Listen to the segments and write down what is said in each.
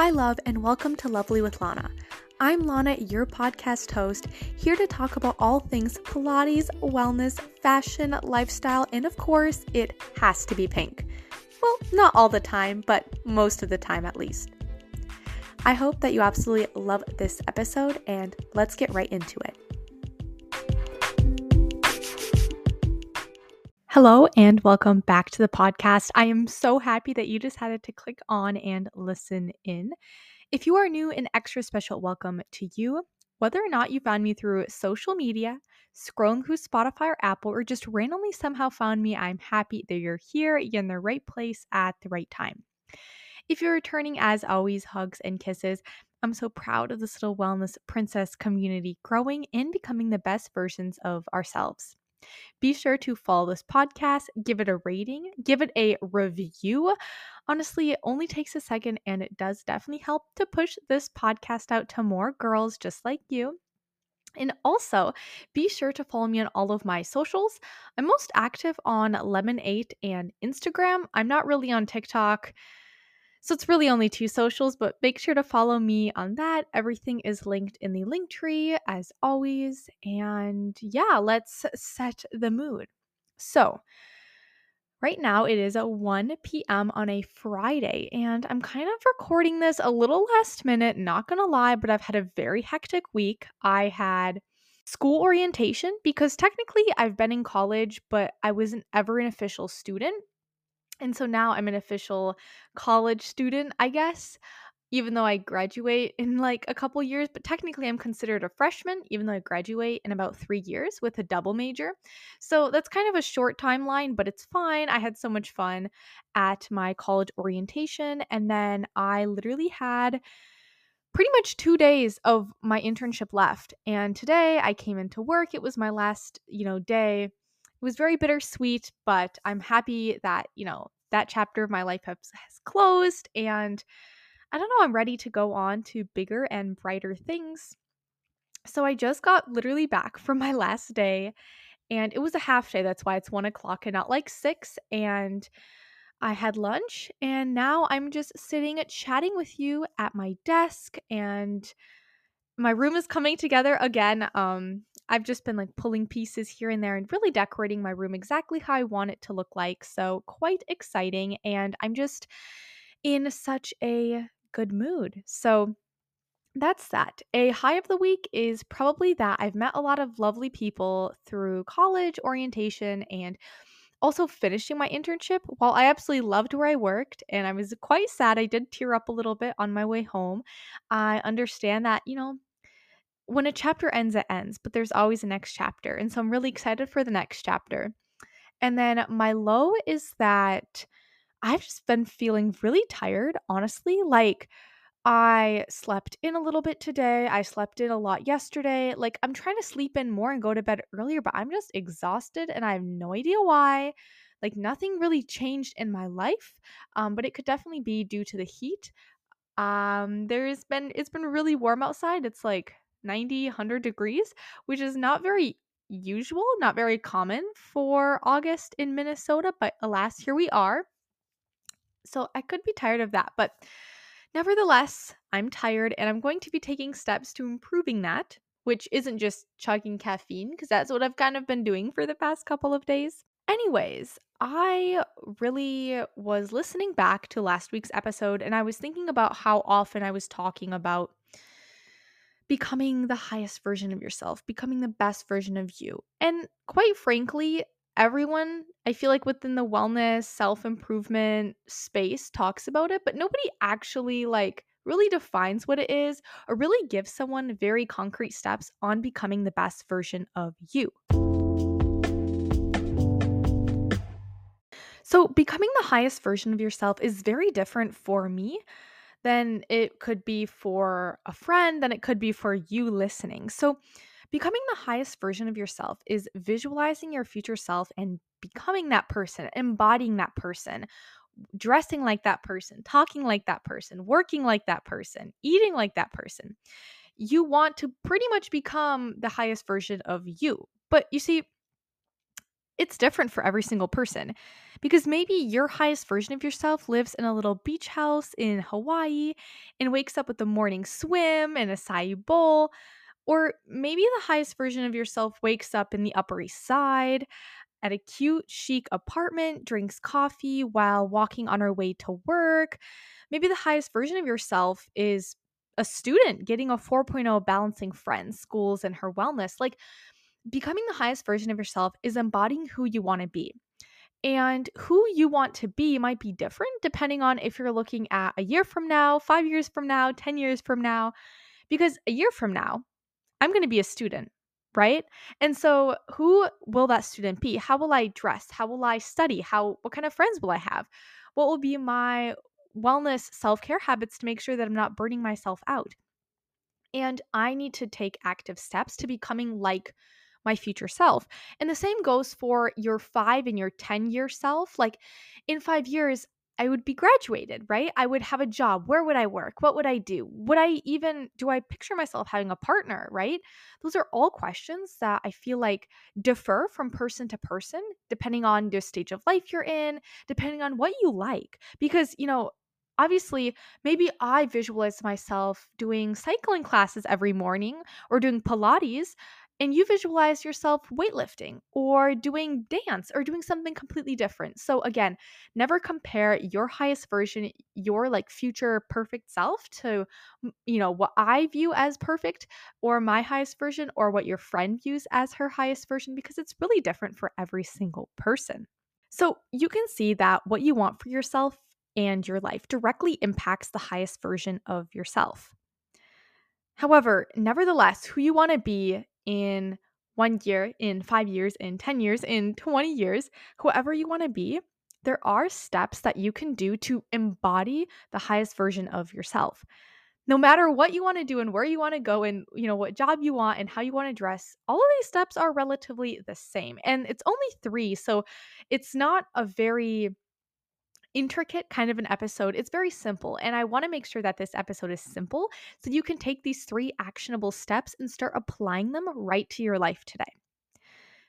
Hi, love, and welcome to Lovely with Lana. I'm Lana, your podcast host, here to talk about all things Pilates, wellness, fashion, lifestyle, and of course, it has to be pink. Well, not all the time, but most of the time at least. I hope that you absolutely love this episode, and let's get right into it. Hello, and welcome back to the podcast. I am so happy that you decided to click on and listen in. If you are new, an extra special welcome to you. Whether or not you found me through social media, scrolling through Spotify or Apple, or just randomly somehow found me, I'm happy that you're here, you're in the right place at the right time. If you're returning, as always, hugs and kisses. I'm so proud of this little wellness princess community growing and becoming the best versions of ourselves. Be sure to follow this podcast, give it a rating, give it a review. Honestly, it only takes a second and it does definitely help to push this podcast out to more girls just like you. And also, be sure to follow me on all of my socials. I'm most active on Lemon8 and Instagram. I'm not really on TikTok. So it's really only two socials, but make sure to follow me on that. Everything is linked in the link tree as always. And yeah, let's set the mood. So, right now it is at 1 p.m. on a Friday, and I'm kind of recording this a little last minute, not gonna lie, but I've had a very hectic week. I had school orientation because technically I've been in college, but I wasn't ever an official student. And so now I'm an official college student, I guess, even though I graduate in like a couple years, but technically I'm considered a freshman, even though I graduate in about three years with a double major. So that's kind of a short timeline, but it's fine. I had so much fun at my college orientation. And then I literally had pretty much two days of my internship left. And today I came into work. It was my last, you know, day it was very bittersweet, but I'm happy that, you know, that chapter of my life has, has closed and I don't know, I'm ready to go on to bigger and brighter things. So I just got literally back from my last day and it was a half day. That's why it's one o'clock and not like six. And I had lunch and now I'm just sitting chatting with you at my desk and my room is coming together again. Um, I've just been like pulling pieces here and there and really decorating my room exactly how I want it to look like. So, quite exciting. And I'm just in such a good mood. So, that's that. A high of the week is probably that I've met a lot of lovely people through college orientation and also finishing my internship. While I absolutely loved where I worked and I was quite sad, I did tear up a little bit on my way home. I understand that, you know, when a chapter ends, it ends, but there's always a next chapter. And so I'm really excited for the next chapter. And then my low is that I've just been feeling really tired, honestly. Like, I slept in a little bit today. I slept in a lot yesterday. Like, I'm trying to sleep in more and go to bed earlier, but I'm just exhausted and I have no idea why. Like, nothing really changed in my life, um, but it could definitely be due to the heat. Um, there's been, it's been really warm outside. It's like 90, 100 degrees, which is not very usual, not very common for August in Minnesota, but alas, here we are. So I could be tired of that, but nevertheless, I'm tired and I'm going to be taking steps to improving that, which isn't just chugging caffeine, because that's what I've kind of been doing for the past couple of days. Anyways, I really was listening back to last week's episode and I was thinking about how often I was talking about becoming the highest version of yourself, becoming the best version of you. And quite frankly, everyone, I feel like within the wellness, self-improvement space talks about it, but nobody actually like really defines what it is or really gives someone very concrete steps on becoming the best version of you. So, becoming the highest version of yourself is very different for me then it could be for a friend, then it could be for you listening. So, becoming the highest version of yourself is visualizing your future self and becoming that person, embodying that person, dressing like that person, talking like that person, working like that person, eating like that person. You want to pretty much become the highest version of you. But you see, it's different for every single person because maybe your highest version of yourself lives in a little beach house in Hawaii and wakes up with a morning swim and acai bowl. Or maybe the highest version of yourself wakes up in the Upper East Side at a cute, chic apartment, drinks coffee while walking on her way to work. Maybe the highest version of yourself is a student getting a 4.0 balancing friends, schools, and her wellness. Like becoming the highest version of yourself is embodying who you want to be. And who you want to be might be different depending on if you're looking at a year from now, five years from now, 10 years from now. Because a year from now, I'm going to be a student, right? And so who will that student be? How will I dress? How will I study? How what kind of friends will I have? What will be my wellness self-care habits to make sure that I'm not burning myself out? And I need to take active steps to becoming like my future self. And the same goes for your five and your 10 year self. Like in five years, I would be graduated, right? I would have a job. Where would I work? What would I do? Would I even, do I picture myself having a partner, right? Those are all questions that I feel like differ from person to person, depending on the stage of life you're in, depending on what you like. Because, you know, obviously, maybe I visualize myself doing cycling classes every morning or doing Pilates and you visualize yourself weightlifting or doing dance or doing something completely different. So again, never compare your highest version, your like future perfect self to you know what I view as perfect or my highest version or what your friend views as her highest version because it's really different for every single person. So you can see that what you want for yourself and your life directly impacts the highest version of yourself. However, nevertheless, who you want to be in one year, in five years, in 10 years, in 20 years, whoever you want to be, there are steps that you can do to embody the highest version of yourself. No matter what you want to do and where you want to go and you know what job you want and how you want to dress, all of these steps are relatively the same. And it's only 3, so it's not a very intricate kind of an episode. It's very simple. And I want to make sure that this episode is simple so you can take these three actionable steps and start applying them right to your life today.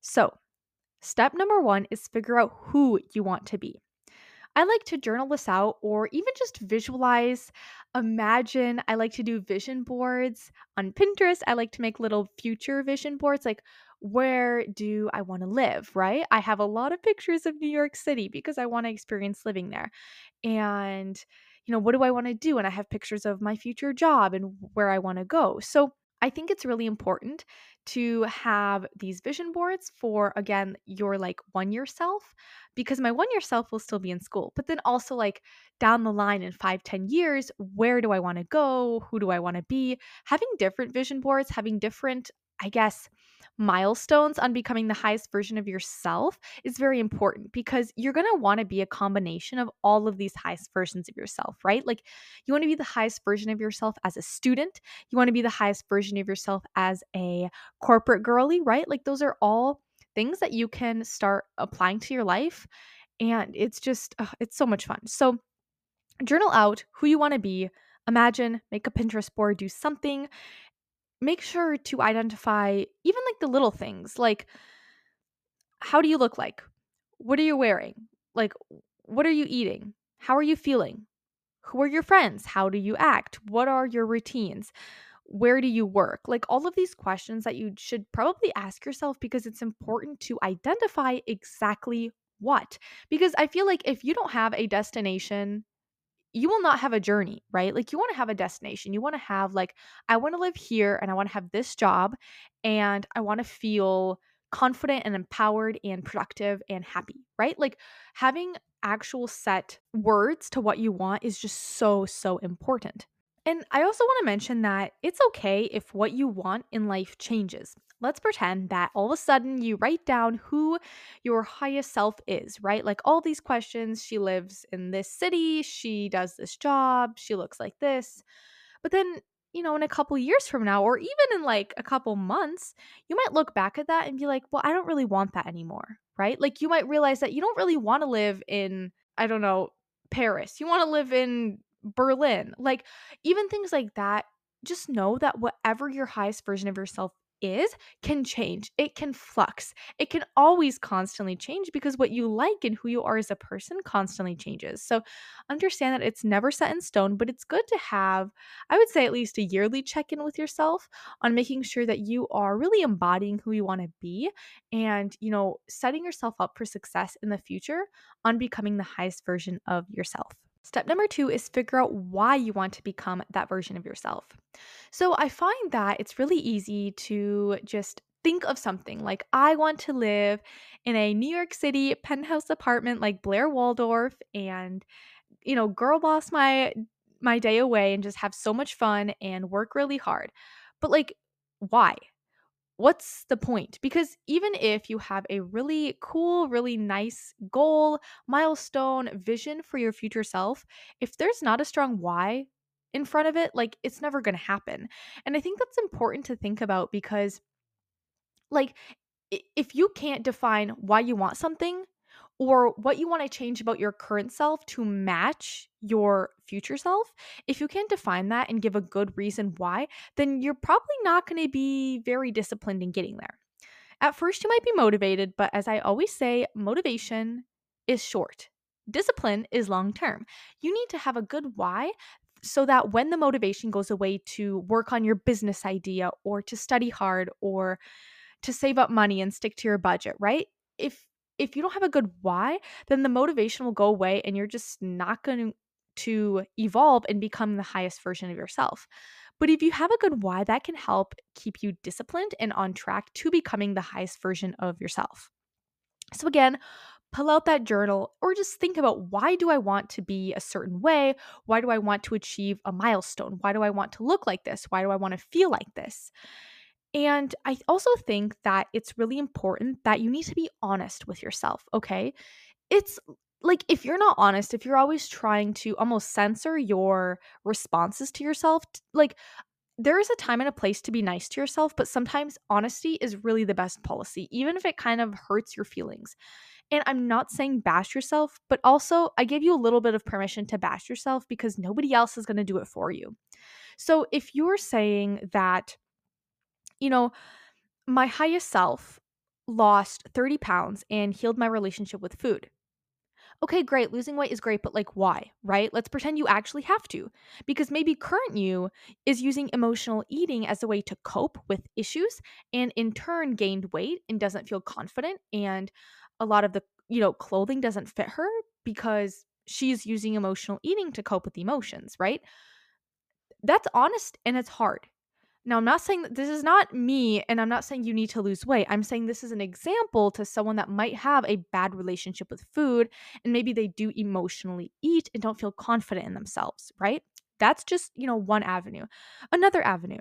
So, step number one is figure out who you want to be. I like to journal this out or even just visualize, imagine. I like to do vision boards on Pinterest. I like to make little future vision boards like, where do I want to live, right? I have a lot of pictures of New York City because I want to experience living there. And, you know, what do I want to do? And I have pictures of my future job and where I want to go. So I think it's really important to have these vision boards for, again, your like one year self, because my one year self will still be in school. But then also, like down the line in five, ten years, where do I want to go? Who do I want to be? Having different vision boards, having different, I guess, milestones on becoming the highest version of yourself is very important because you're going to want to be a combination of all of these highest versions of yourself, right? Like you want to be the highest version of yourself as a student, you want to be the highest version of yourself as a corporate girly, right? Like those are all things that you can start applying to your life and it's just it's so much fun. So journal out who you want to be imagine, make a Pinterest board, do something make sure to identify even like the little things like how do you look like? What are you wearing? Like what are you eating? How are you feeling? Who are your friends? How do you act? What are your routines? Where do you work? Like all of these questions that you should probably ask yourself because it's important to identify exactly what. Because I feel like if you don't have a destination you will not have a journey, right? Like you want to have a destination. You want to have like I want to live here and I want to have this job and I want to feel confident and empowered and productive and happy, right? Like having actual set words to what you want is just so so important. And I also want to mention that it's okay if what you want in life changes let's pretend that all of a sudden you write down who your highest self is, right? Like all these questions. She lives in this city, she does this job, she looks like this. But then, you know, in a couple years from now, or even in like a couple months, you might look back at that and be like, well, I don't really want that anymore, right? Like you might realize that you don't really want to live in, I don't know, Paris. You want to live in Berlin. Like even things like that, just know that whatever your highest version of yourself is can change, it can flux, it can always constantly change because what you like and who you are as a person constantly changes. So understand that it's never set in stone, but it's good to have, I would say, at least a yearly check in with yourself on making sure that you are really embodying who you want to be and, you know, setting yourself up for success in the future on becoming the highest version of yourself. Step number two is figure out why you want to become that version of yourself. So I find that it's really easy to just think of something like I want to live in a New York City penthouse apartment like Blair Waldorf and you know girl boss my my day away and just have so much fun and work really hard. But like why? What's the point? Because even if you have a really cool, really nice goal, milestone, vision for your future self, if there's not a strong why in front of it, like it's never going to happen. And I think that's important to think about because, like, if you can't define why you want something, or what you want to change about your current self to match your future self, if you can't define that and give a good reason why, then you're probably not going to be very disciplined in getting there. At first, you might be motivated, but as I always say, motivation is short. Discipline is long term. You need to have a good why so that when the motivation goes away to work on your business idea or to study hard or to save up money and stick to your budget, right? If if you don't have a good why, then the motivation will go away and you're just not going to evolve and become the highest version of yourself. But if you have a good why, that can help keep you disciplined and on track to becoming the highest version of yourself. So, again, pull out that journal or just think about why do I want to be a certain way? Why do I want to achieve a milestone? Why do I want to look like this? Why do I want to feel like this? And I also think that it's really important that you need to be honest with yourself, okay? It's like if you're not honest, if you're always trying to almost censor your responses to yourself, like there is a time and a place to be nice to yourself, but sometimes honesty is really the best policy, even if it kind of hurts your feelings. And I'm not saying bash yourself, but also I give you a little bit of permission to bash yourself because nobody else is going to do it for you. So if you're saying that, you know, my highest self lost 30 pounds and healed my relationship with food. Okay, great. Losing weight is great, but like, why, right? Let's pretend you actually have to. Because maybe current you is using emotional eating as a way to cope with issues and in turn gained weight and doesn't feel confident. And a lot of the, you know, clothing doesn't fit her because she's using emotional eating to cope with emotions, right? That's honest and it's hard. Now, I'm not saying that this is not me, and I'm not saying you need to lose weight. I'm saying this is an example to someone that might have a bad relationship with food, and maybe they do emotionally eat and don't feel confident in themselves, right? That's just, you know, one avenue. Another avenue.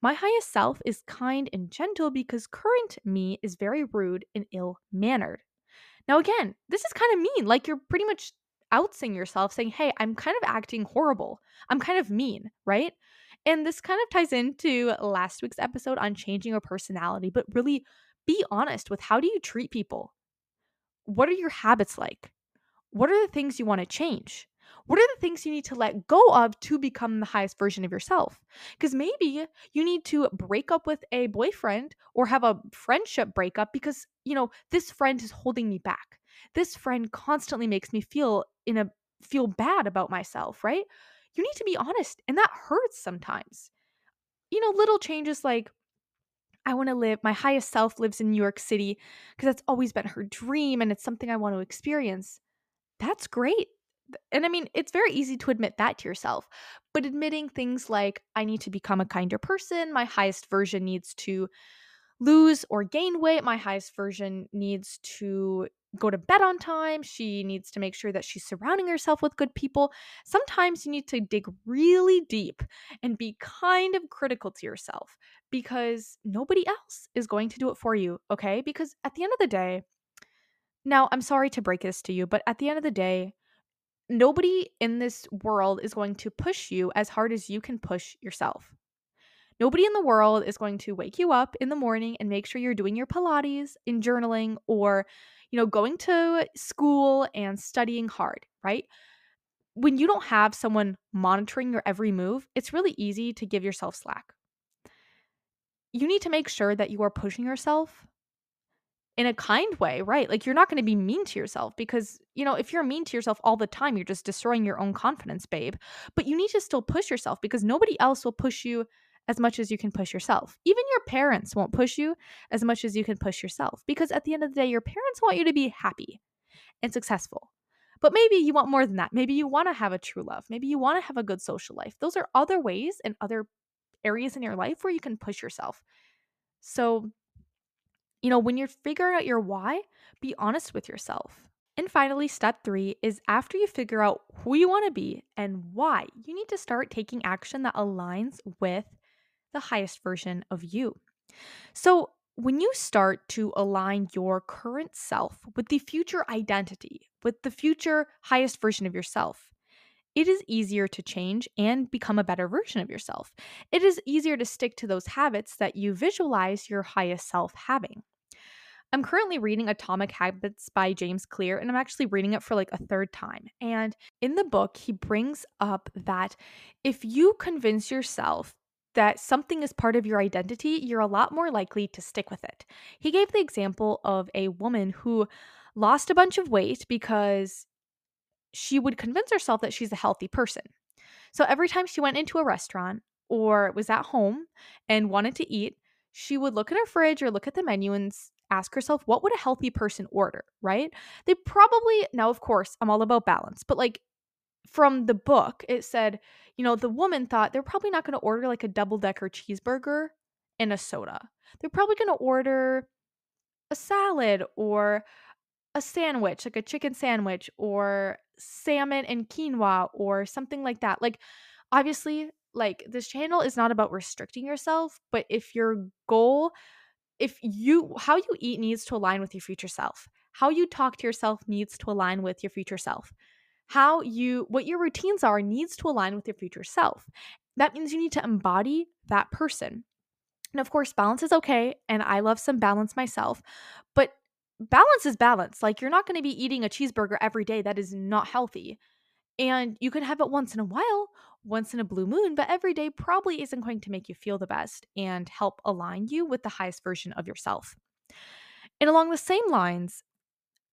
My highest self is kind and gentle because current me is very rude and ill mannered. Now, again, this is kind of mean. Like you're pretty much outsing yourself saying, hey, I'm kind of acting horrible. I'm kind of mean, right? And this kind of ties into last week's episode on changing your personality, but really be honest with how do you treat people? What are your habits like? What are the things you want to change? What are the things you need to let go of to become the highest version of yourself? Because maybe you need to break up with a boyfriend or have a friendship breakup because, you know, this friend is holding me back. This friend constantly makes me feel in a feel bad about myself, right? You need to be honest. And that hurts sometimes. You know, little changes like, I want to live, my highest self lives in New York City because that's always been her dream and it's something I want to experience. That's great. And I mean, it's very easy to admit that to yourself, but admitting things like, I need to become a kinder person, my highest version needs to lose or gain weight, my highest version needs to go to bed on time. She needs to make sure that she's surrounding herself with good people. Sometimes you need to dig really deep and be kind of critical to yourself because nobody else is going to do it for you, okay? Because at the end of the day, now I'm sorry to break this to you, but at the end of the day, nobody in this world is going to push you as hard as you can push yourself. Nobody in the world is going to wake you up in the morning and make sure you're doing your Pilates in journaling or you know, going to school and studying hard, right? When you don't have someone monitoring your every move, it's really easy to give yourself slack. you need to make sure that you are pushing yourself in a kind way, right? Like you're not going to be mean to yourself because, you know, if you're mean to yourself all the time, you're just destroying your own confidence, babe. But you need to still push yourself because nobody else will push you as much as you can push yourself. Even your parents won't push you as much as you can push yourself because at the end of the day, your parents want you to be happy and successful. But maybe you want more than that. Maybe you want to have a true love. Maybe you want to have a good social life. Those are other ways and other areas in your life where you can push yourself. So, you know, when you're figuring out your why, be honest with yourself. And finally, step three is after you figure out who you want to be and why, you need to start taking action that aligns with the highest version of you. So, when you start to align your current self with the future identity, with the future highest version of yourself, it is easier to change and become a better version of yourself. It is easier to stick to those habits that you visualize your highest self having. I'm currently reading Atomic Habits by James Clear, and I'm actually reading it for like a third time. And in the book, he brings up that if you convince yourself that something is part of your identity, you're a lot more likely to stick with it. He gave the example of a woman who lost a bunch of weight because she would convince herself that she's a healthy person. So every time she went into a restaurant or was at home and wanted to eat, she would look at her fridge or look at the menu and ask herself, what would a healthy person order, right? They probably, now, of course, I'm all about balance, but like from the book, it said, you know, the woman thought they're probably not going to order like a double decker cheeseburger and a soda. They're probably going to order a salad or a sandwich, like a chicken sandwich or salmon and quinoa or something like that. Like, obviously, like this channel is not about restricting yourself, but if your goal, if you, how you eat needs to align with your future self, how you talk to yourself needs to align with your future self, how you, what your routines are needs to align with your future self. That means you need to embody that person. And of course, balance is okay. And I love some balance myself. But balance is balance. Like you're not going to be eating a cheeseburger every day. That is not healthy. And you can have it once in a while, once in a blue moon, but every day probably isn't going to make you feel the best and help align you with the highest version of yourself. And along the same lines,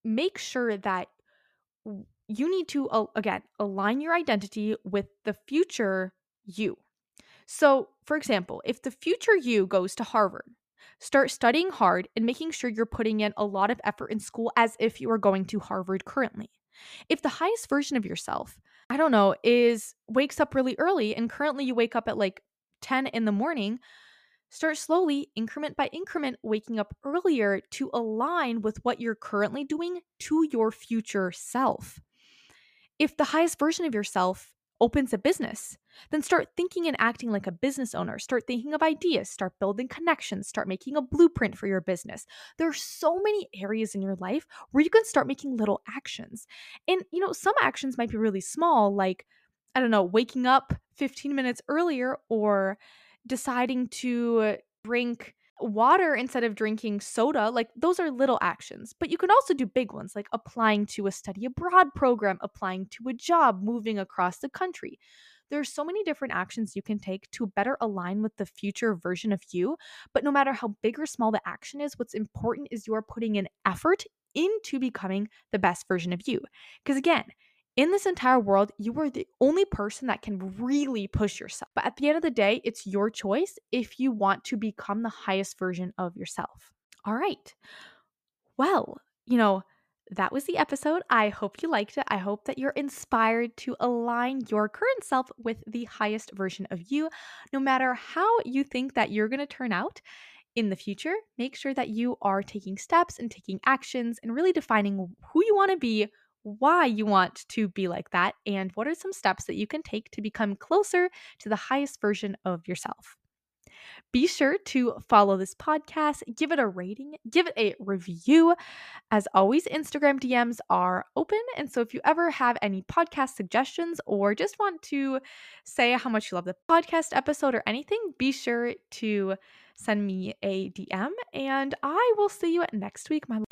make sure that you need to, again, align your identity with the future you. So, for example, if the future you goes to Harvard, Start studying hard and making sure you're putting in a lot of effort in school as if you are going to Harvard currently. If the highest version of yourself, I don't know, is wakes up really early and currently you wake up at like 10 in the morning, start slowly, increment by increment, waking up earlier to align with what you're currently doing to your future self. If the highest version of yourself opens a business. Then start thinking and acting like a business owner. Start thinking of ideas, start building connections, start making a blueprint for your business. There are so many areas in your life where you can start making little actions. And, you know, some actions might be really small, like, I don't know, waking up 15 minutes earlier or deciding to drink water instead of drinking soda, like those are little actions. But you can also do big ones like applying to a study abroad program, applying to a job, moving across the country. There are so many different actions you can take to better align with the future version of you. But no matter how big or small the action is, what's important is you are putting in effort into becoming the best version of you. Because again, in this entire world, you are the only person that can really push yourself. But at the end of the day, it's your choice if you want to become the highest version of yourself. All right. Well, you know, that was the episode. I hope you liked it. I hope that you're inspired to align your current self with the highest version of you, no matter how you think that you're going to turn out in the future. Make sure that you are taking steps and taking actions and really defining who you want to be why you want to be like that, and what are some steps that you can take to become closer to the highest version of yourself. Be sure to follow this podcast, give it a rating, give it a review. As always, Instagram DMs are open. And so if you ever have any podcast suggestions or just want to say how much you love the podcast episode or anything, be sure to send me a DM and I will see you next week, my